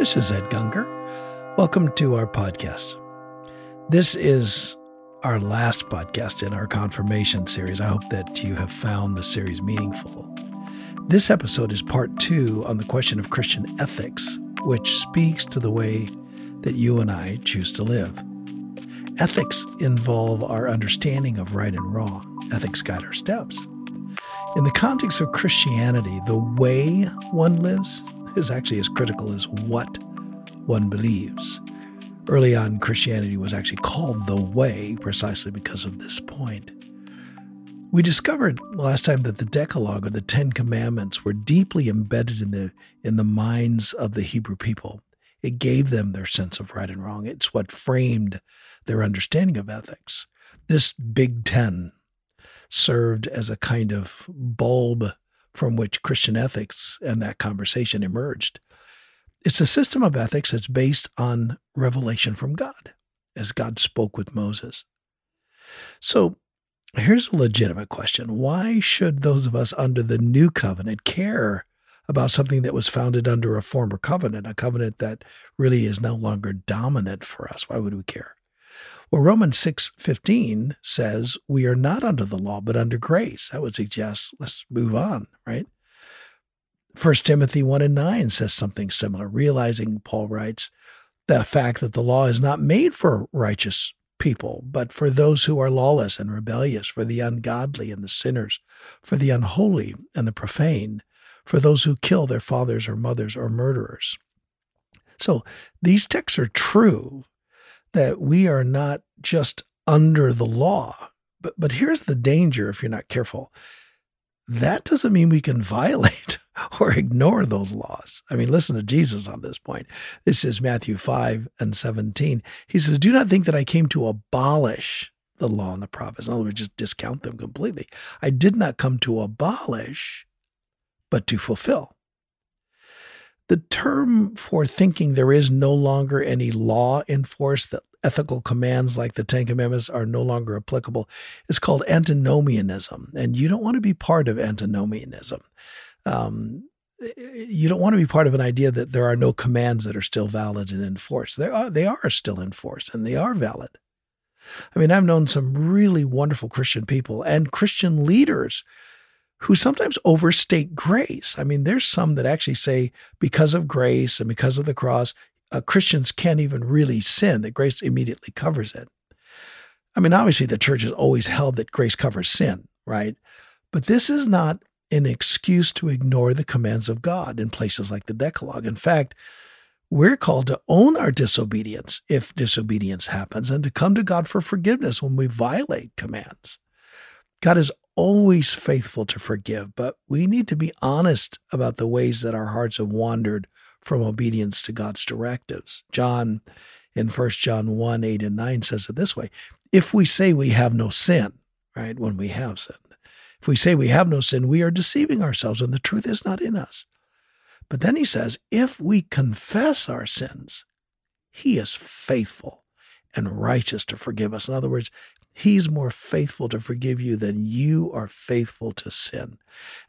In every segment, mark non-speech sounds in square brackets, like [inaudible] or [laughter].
This is Ed Gungor. Welcome to our podcast. This is our last podcast in our confirmation series. I hope that you have found the series meaningful. This episode is part two on the question of Christian ethics, which speaks to the way that you and I choose to live. Ethics involve our understanding of right and wrong. Ethics guide our steps. In the context of Christianity, the way one lives is actually as critical as what one believes. Early on, Christianity was actually called the Way precisely because of this point. We discovered last time that the Decalogue or the Ten Commandments were deeply embedded in the in the minds of the Hebrew people. It gave them their sense of right and wrong. It's what framed their understanding of ethics. This Big Ten served as a kind of bulb from which Christian ethics and that conversation emerged. It's a system of ethics that's based on revelation from God, as God spoke with Moses. So here's a legitimate question Why should those of us under the new covenant care about something that was founded under a former covenant, a covenant that really is no longer dominant for us? Why would we care? Well, Romans 6:15 says we are not under the law but under grace. That would suggest let's move on, right? 1 Timothy 1 and 9 says something similar, realizing, Paul writes, the fact that the law is not made for righteous people, but for those who are lawless and rebellious, for the ungodly and the sinners, for the unholy and the profane, for those who kill their fathers or mothers or murderers. So these texts are true that we are not just under the law. But but here's the danger if you're not careful. That doesn't mean we can [laughs] violate or ignore those laws. I mean, listen to Jesus on this point. This is Matthew 5 and 17. He says, Do not think that I came to abolish the law and the prophets. In other words, just discount them completely. I did not come to abolish, but to fulfill. The term for thinking there is no longer any law in force, that ethical commands like the Ten Commandments are no longer applicable, is called antinomianism. And you don't want to be part of antinomianism. Um, you don't want to be part of an idea that there are no commands that are still valid and in force. They are, they are still in force and they are valid. I mean, I've known some really wonderful Christian people and Christian leaders who sometimes overstate grace. I mean, there's some that actually say because of grace and because of the cross, uh, Christians can't even really sin, that grace immediately covers it. I mean, obviously, the church has always held that grace covers sin, right? But this is not an excuse to ignore the commands of God in places like the Decalogue. In fact, we're called to own our disobedience if disobedience happens and to come to God for forgiveness when we violate commands. God is always faithful to forgive, but we need to be honest about the ways that our hearts have wandered from obedience to God's directives. John in 1 John 1 8 and 9 says it this way If we say we have no sin, right, when we have sinned, if we say we have no sin, we are deceiving ourselves and the truth is not in us. But then he says, if we confess our sins, he is faithful and righteous to forgive us. In other words, He's more faithful to forgive you than you are faithful to sin.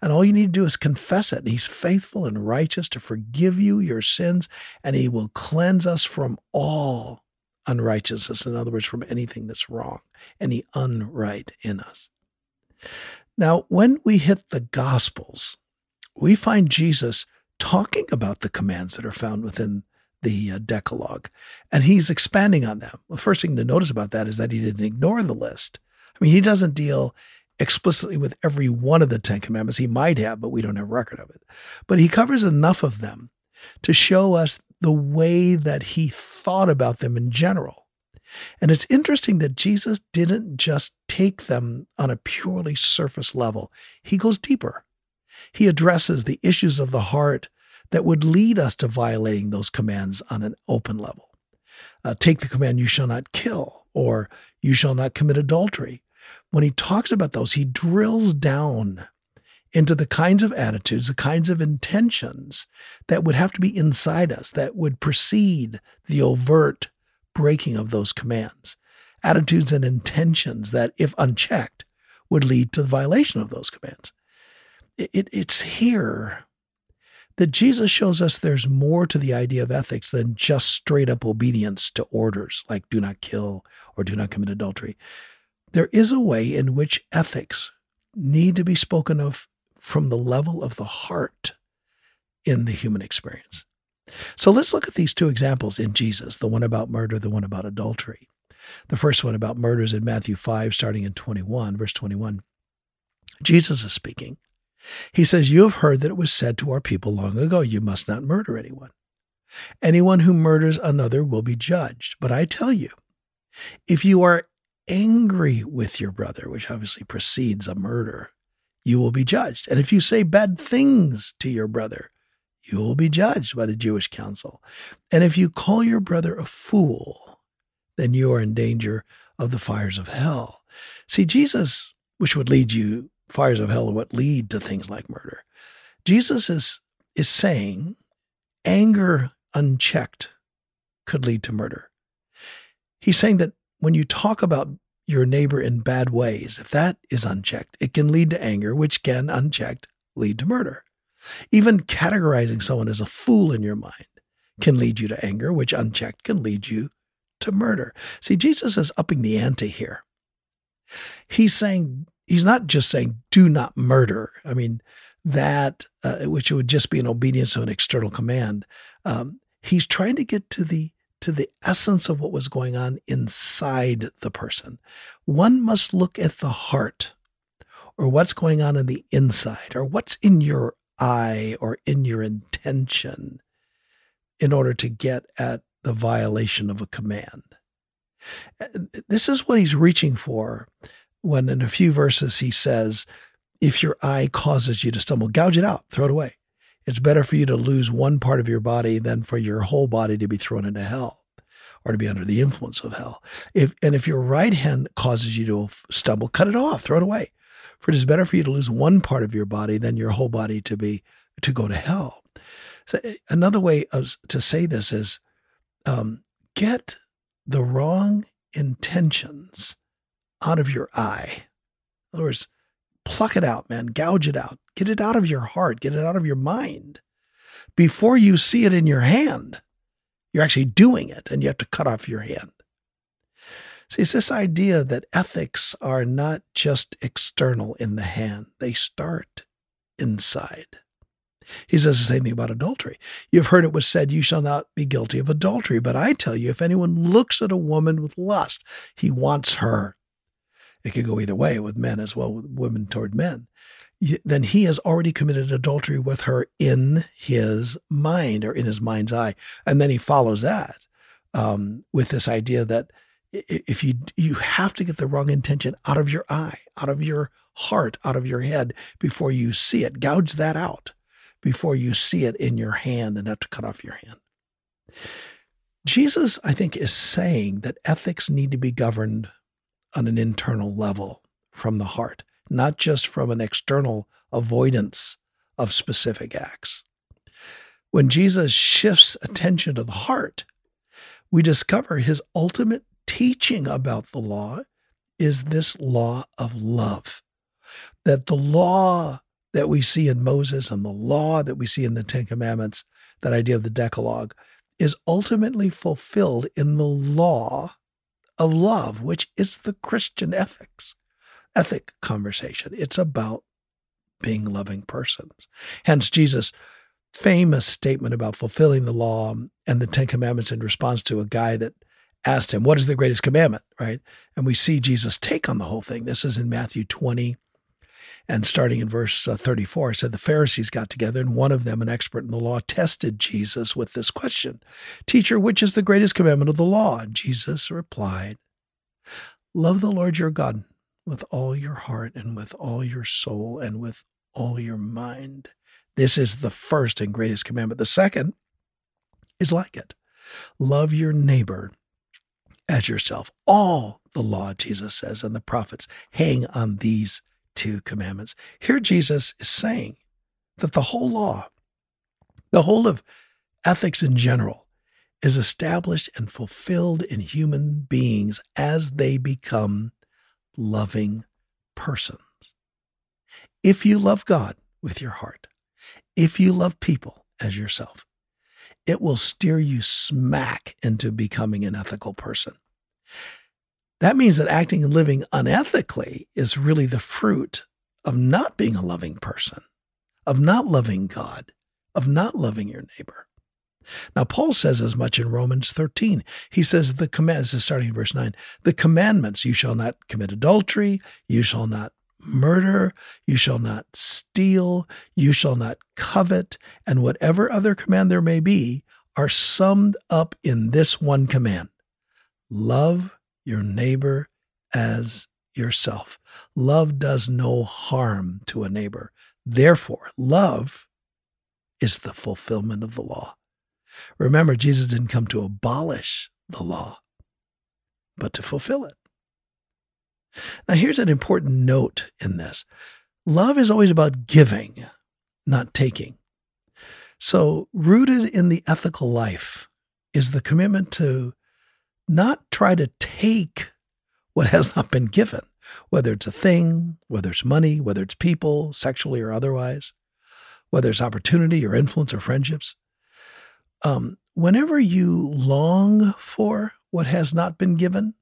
And all you need to do is confess it. And He's faithful and righteous to forgive you your sins, and He will cleanse us from all unrighteousness. In other words, from anything that's wrong, any unright in us. Now, when we hit the Gospels, we find Jesus talking about the commands that are found within the uh, Decalogue, and he's expanding on them. The first thing to notice about that is that he didn't ignore the list. I mean, he doesn't deal explicitly with every one of the Ten Commandments. He might have, but we don't have record of it. But he covers enough of them to show us the way that he thought about them in general. And it's interesting that Jesus didn't just take them on a purely surface level, he goes deeper. He addresses the issues of the heart that would lead us to violating those commands on an open level. Uh, take the command, you shall not kill, or you shall not commit adultery. When he talks about those, he drills down into the kinds of attitudes, the kinds of intentions that would have to be inside us that would precede the overt breaking of those commands. Attitudes and intentions that, if unchecked, would lead to the violation of those commands. It, it, it's here that Jesus shows us there's more to the idea of ethics than just straight up obedience to orders like do not kill or do not commit adultery. There is a way in which ethics need to be spoken of from the level of the heart in the human experience. So let's look at these two examples in Jesus the one about murder, the one about adultery. The first one about murder is in Matthew 5, starting in 21, verse 21. Jesus is speaking. He says, You have heard that it was said to our people long ago, You must not murder anyone. Anyone who murders another will be judged. But I tell you, if you are angry with your brother, which obviously precedes a murder, you will be judged. And if you say bad things to your brother, you will be judged by the Jewish council. And if you call your brother a fool, then you are in danger of the fires of hell. See, Jesus, which would lead you fires of hell are what lead to things like murder. Jesus is is saying anger unchecked could lead to murder. He's saying that when you talk about your neighbor in bad ways, if that is unchecked, it can lead to anger, which can, unchecked, lead to murder. Even categorizing someone as a fool in your mind can lead you to anger, which unchecked can lead you to murder. See, Jesus is upping the ante here. He's saying he's not just saying do not murder. I mean, that uh, which would just be an obedience to an external command. Um, he's trying to get to the to the essence of what was going on inside the person. One must look at the heart or what's going on in the inside or what's in your eye or in your intention in order to get at the violation of a command. Uh, this is what he's reaching for when in a few verses he says, if your eye causes you to stumble, gouge it out, throw it away. It's better for you to lose one part of your body than for your whole body to be thrown into hell or to be under the influence of hell. If and if your right hand causes you to stumble, cut it off, throw it away. For it is better for you to lose one part of your body than your whole body to be to go to hell. So eh, another way of, to say this is um, get the wrong intentions out of your eye. In other words, pluck it out, man. Gouge it out. Get it out of your heart. Get it out of your mind. Before you see it in your hand, you're actually doing it and you have to cut off your hand. See, it's this idea that ethics are not just external in the hand, they start inside. He says the same thing about adultery. You've heard it was said, You shall not be guilty of adultery. But I tell you, if anyone looks at a woman with lust, he wants her it could go either way with men as well with women toward men. Then he has already committed adultery with her in his mind or in his mind's eye. And then he follows that um, with this idea that if you you have to get the wrong intention out of your eye out of your heart out of your head before you see it. Gouge that out before you see it in your hand and have to cut off your hand. Jesus i think is saying that ethics need to be governed on an internal level from the heart, not just from an external avoidance of specific acts. When Jesus shifts attention to the heart, we discover his ultimate teaching about the law is this law of love. That the law that we see in Moses and the law that we see in the Ten Commandments, that idea of the Decalogue, is ultimately fulfilled in the law of love, which is the Christian ethics, ethic conversation. It's about being loving persons. Hence, Jesus' famous statement about fulfilling the law and the Ten Commandments in response to a guy that asked him, What is the greatest commandment? Right? And we see Jesus' take on the whole thing. This is in Matthew 20, and starting in verse uh, 34, it said the Pharisees got together, and one of them, an expert in the law, tested Jesus with this question Teacher, which is the greatest commandment of the law? And Jesus replied, Love the Lord your God with all your heart and with all your soul and with all your mind. This is the first and greatest commandment. The second is like it love your neighbor as yourself. All the law, Jesus says, and the prophets hang on these two commandments. Here, Jesus is saying that the whole law, the whole of ethics in general, is established and fulfilled in human beings as they become loving persons. If you love God with your heart, if you love people as yourself. It will steer you smack into becoming an ethical person. That means that acting and living unethically is really the fruit of not being a loving person, of not loving God, of not loving your neighbor. Now, Paul says as much in Romans 13. He says the commands, starting in verse 9, the commandments, you shall not commit adultery, you shall not murder, you shall not steal, you shall not covet, and whatever other command there may be are summed up in this one command love your neighbor as yourself. Love does no harm to a neighbor. Therefore, love is the fulfillment of the law. Remember, Jesus didn't come to abolish the law, but to fulfill it. Now, here's an important note in this love is always about giving, not taking. So, rooted in the ethical life is the commitment to not try to take what has not been given, whether it's a thing, whether it's money, whether it's people, sexually or otherwise, whether it's opportunity or influence or friendships. Um, whenever you long for what has not been given,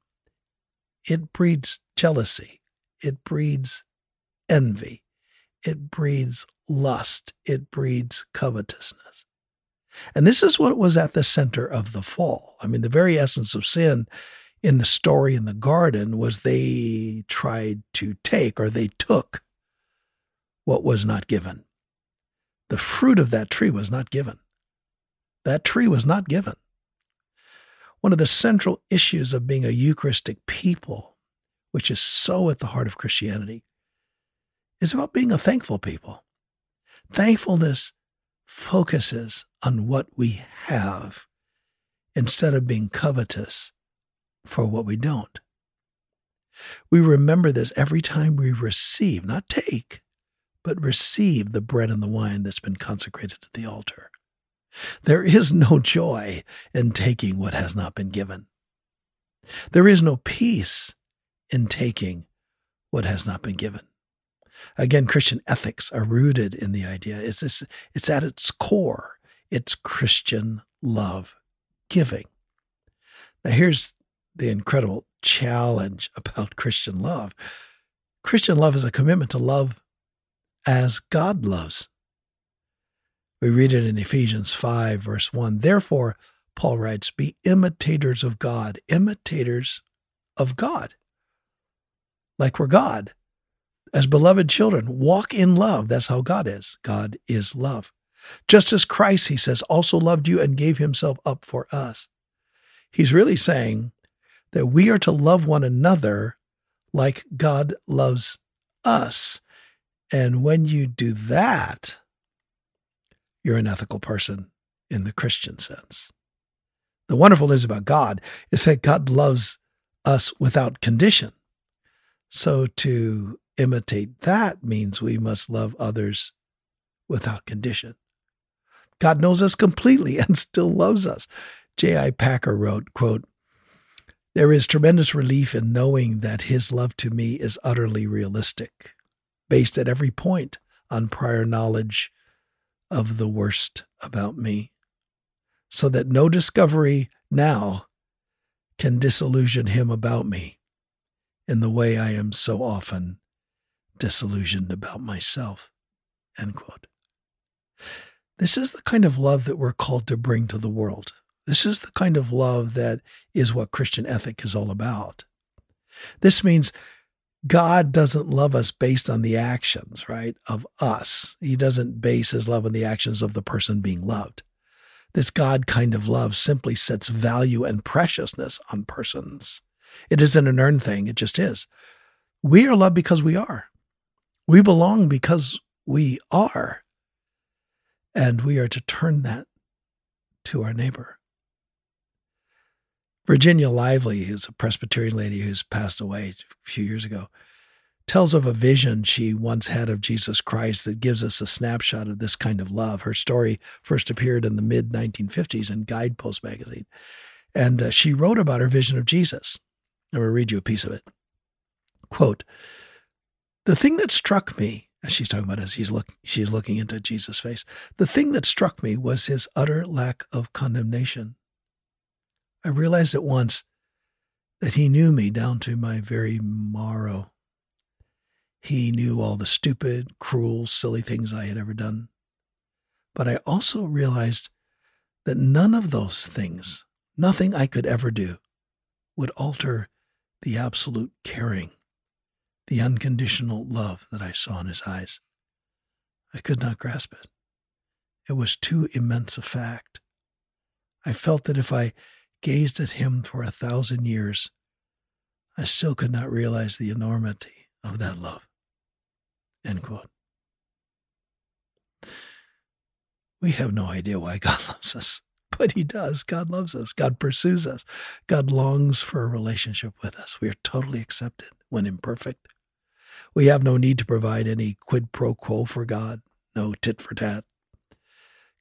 it breeds jealousy, it breeds envy, it breeds lust, it breeds covetousness. And this is what was at the center of the fall. I mean, the very essence of sin in the story in the garden was they tried to take or they took what was not given. The fruit of that tree was not given. That tree was not given. One of the central issues of being a Eucharistic people, which is so at the heart of Christianity, is about being a thankful people. Thankfulness focuses on what we have instead of being covetous for what we don't. We remember this every time we receive, not take, but receive the bread and the wine that's been consecrated at the altar. There is no joy in taking what has not been given. There is no peace in taking what has not been given. Again, Christian ethics are rooted in the idea. It's, this, it's at its core, it's Christian love giving. Now, here's the incredible challenge [laughs] about Christian love Christian love is a commitment to love as God loves. We read it in Ephesians 5, verse 1. Therefore, Paul writes, be imitators of God, imitators of God, like we're God. As beloved children, walk in love. That's how God is. God is love. Just as Christ, he says, also loved you and gave himself up for us. He's really saying that we are to love one another like God loves us. And when you do that, you're an ethical person in the Christian sense. The wonderful news about God is that God loves us without condition. So to imitate that means we must love others without condition. God knows us completely [laughs] and still loves us. J.I. Packer wrote, quote, There is tremendous relief in knowing that his love to me is utterly realistic, based at every point on prior knowledge of the worst about me, so that no discovery now can disillusion him about me in the way I am so often disillusioned about myself. This is the kind of love that we're called to bring to the world. This is the kind of love that is what Christian ethic is all about. This means God doesn't love us based on the actions, right, of us. He doesn't base his love on the actions of the person being loved. This God kind of love simply sets value and preciousness on persons. It isn't an earned thing, it just is. We are loved because we are. We belong because we are. And we are to turn that to our neighbor. Virginia Lively, who's a Presbyterian lady who's passed away a few years ago, tells of a vision she once had of Jesus Christ that gives us a snapshot of this kind of love. Her story first appeared in the mid 1950s in Guidepost magazine. And uh, she wrote about her vision of Jesus. I'm going to read you a piece of it. Quote The thing that struck me as she's talking about as he's look she's looking into Jesus' face. The thing that struck me was his utter lack of condemnation. I realized at once that he knew me down to my very marrow. He knew all the stupid, cruel, silly things I had ever done. But I also realized that none of those things, nothing I could ever do, would alter the absolute caring, the unconditional love that I saw in his eyes. I could not grasp it. It was too immense a fact. I felt that if I gazed at him for a thousand years, I still could not realize the enormity of that love. We have no idea why God [laughs] loves us, but He does. God loves us. God pursues us. God longs for a relationship with us. We are totally accepted when imperfect. We have no need to provide any quid pro quo for God, no tit for tat.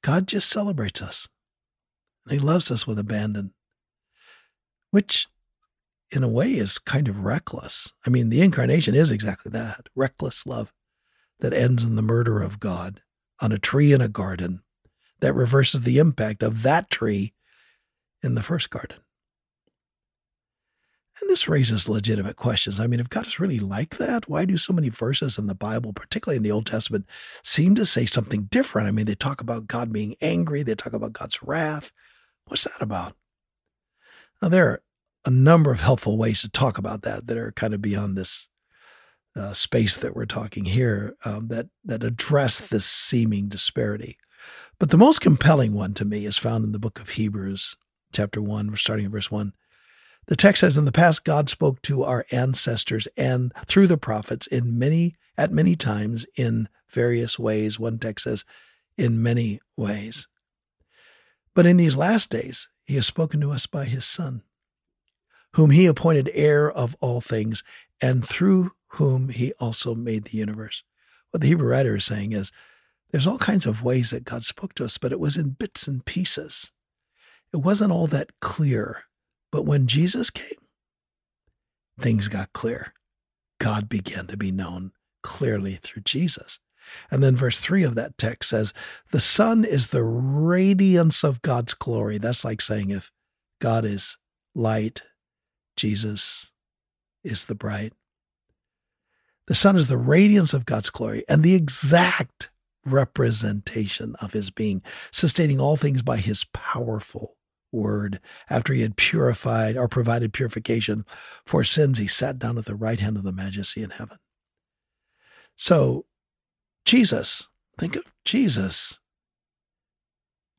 God just celebrates us. He loves us with abandon, which in a way is kind of reckless. I mean, the incarnation is exactly that reckless love that ends in the murder of God on a tree in a garden that reverses the impact of that tree in the first garden. And this raises legitimate questions. I mean, if God is really like that, why do so many verses in the Bible, particularly in the Old Testament, seem to say something different? I mean, they talk about God being angry, they talk about God's wrath. What's that about? Now, there are a number of helpful ways to talk about that that are kind of beyond this uh, space that we're talking here um, that that address this seeming disparity. But the most compelling one to me is found in the book of Hebrews, chapter 1, we're starting at verse 1. The text says, In the past, God spoke to our ancestors and through the prophets in many, at many times in various ways. One text says, in many ways. But in these last days, he has spoken to us by his Son, whom he appointed heir of all things, and through whom he also made the universe. What the Hebrew writer is saying is there's all kinds of ways that God spoke to us, but it was in bits and pieces. It wasn't all that clear. But when Jesus came, things got clear. God began to be known clearly through Jesus. And then verse 3 of that text says, The Son is the radiance of God's glory. That's like saying if God is light, Jesus is the bright. The Son is the radiance of God's glory and the exact representation of his being, sustaining all things by his powerful word. After he had purified or provided purification for sins, he sat down at the right hand of the majesty in heaven. So, Jesus, think of Jesus.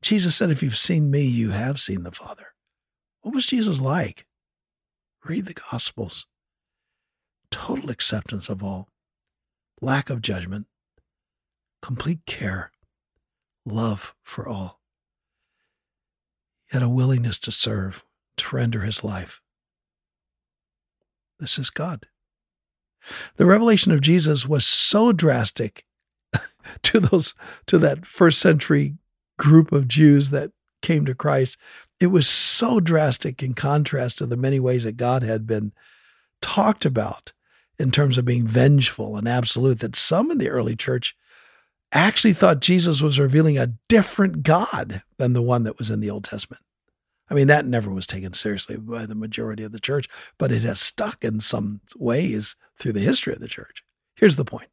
Jesus said, If you've seen me, you have seen the Father. What was Jesus like? Read the Gospels. Total acceptance of all, lack of judgment, complete care, love for all. He had a willingness to serve, to render his life. This is God. The revelation of Jesus was so drastic [laughs] to those to that first century group of Jews that came to Christ. It was so drastic in contrast to the many ways that God had been talked about in terms of being vengeful and absolute that some in the early church actually thought Jesus was revealing a different God than the one that was in the Old Testament. I mean, that never was taken seriously by the majority of the church, but it has stuck in some ways through the history of the church. Here's the point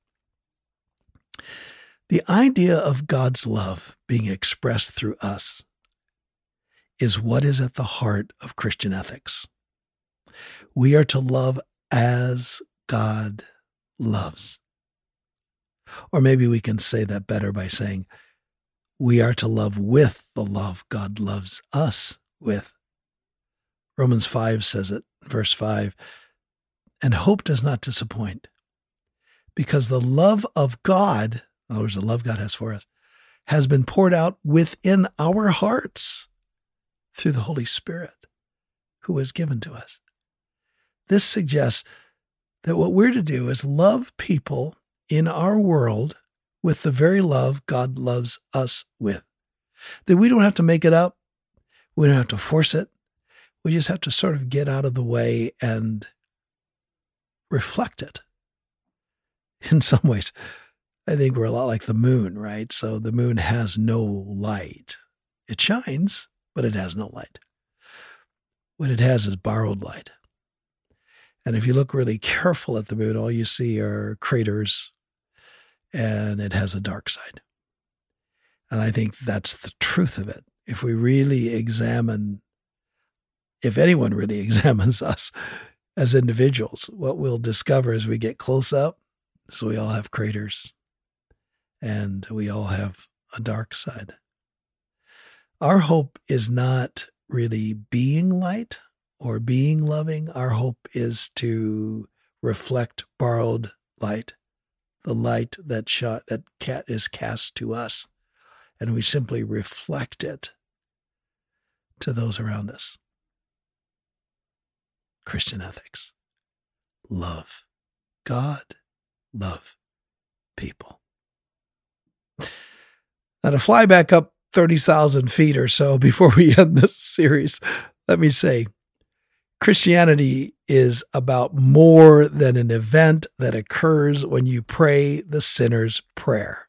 the idea of God's love being expressed through us is what is at the heart of Christian ethics. We are to love as God loves. Or maybe we can say that better by saying, we are to love with the love God loves us with. Romans 5 says it, verse 5 and hope does not disappoint because the love of God, Oh, in other words, the love God has for us, has been poured out within our hearts through the Holy Spirit who was given to us. This suggests that what we're to do is love people in our world with the very love God loves us with. That we don't have to make it up, we don't have to force it. We just have to sort of get out of the way and reflect it in [laughs] some ways. I think we're a lot like the moon, right? So the moon has no light. It shines, but it has no light. What it has is borrowed light. And if you look really careful at the moon, all you see are craters and it has a dark side. And I think that's the truth of it. If we really examine, if anyone really [laughs] examines us as individuals, what we'll discover as we get close up is we all have craters and we all have a dark side. Our hope is not really being light or being loving. Our hope is to reflect borrowed light, the light that shot that cat is cast to us, and we simply reflect it to those around us. Christian ethics. Love God, love people. Now, to fly back up 30,000 feet or so [laughs] before we end this series, let me say Christianity is about more than an event that occurs when you pray the sinner's prayer.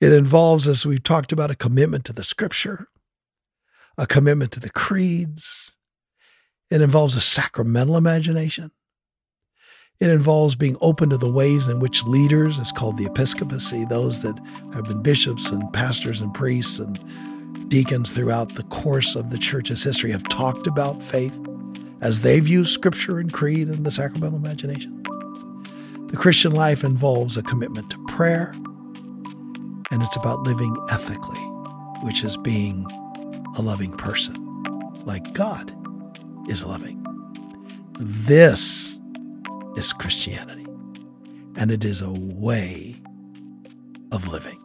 It involves, as we've talked about, a commitment to the scripture, a commitment to the creeds. It involves a sacramental imagination. It involves being open to the ways in which leaders, it's called the episcopacy, those that have been bishops and pastors and priests and deacons throughout the course of the church's history, have talked about faith as they've used scripture and creed and the sacramental imagination. The Christian life involves a commitment to prayer, and it's about living ethically, which is being a loving person, like God is loving. This is Christianity, and it is a way of living.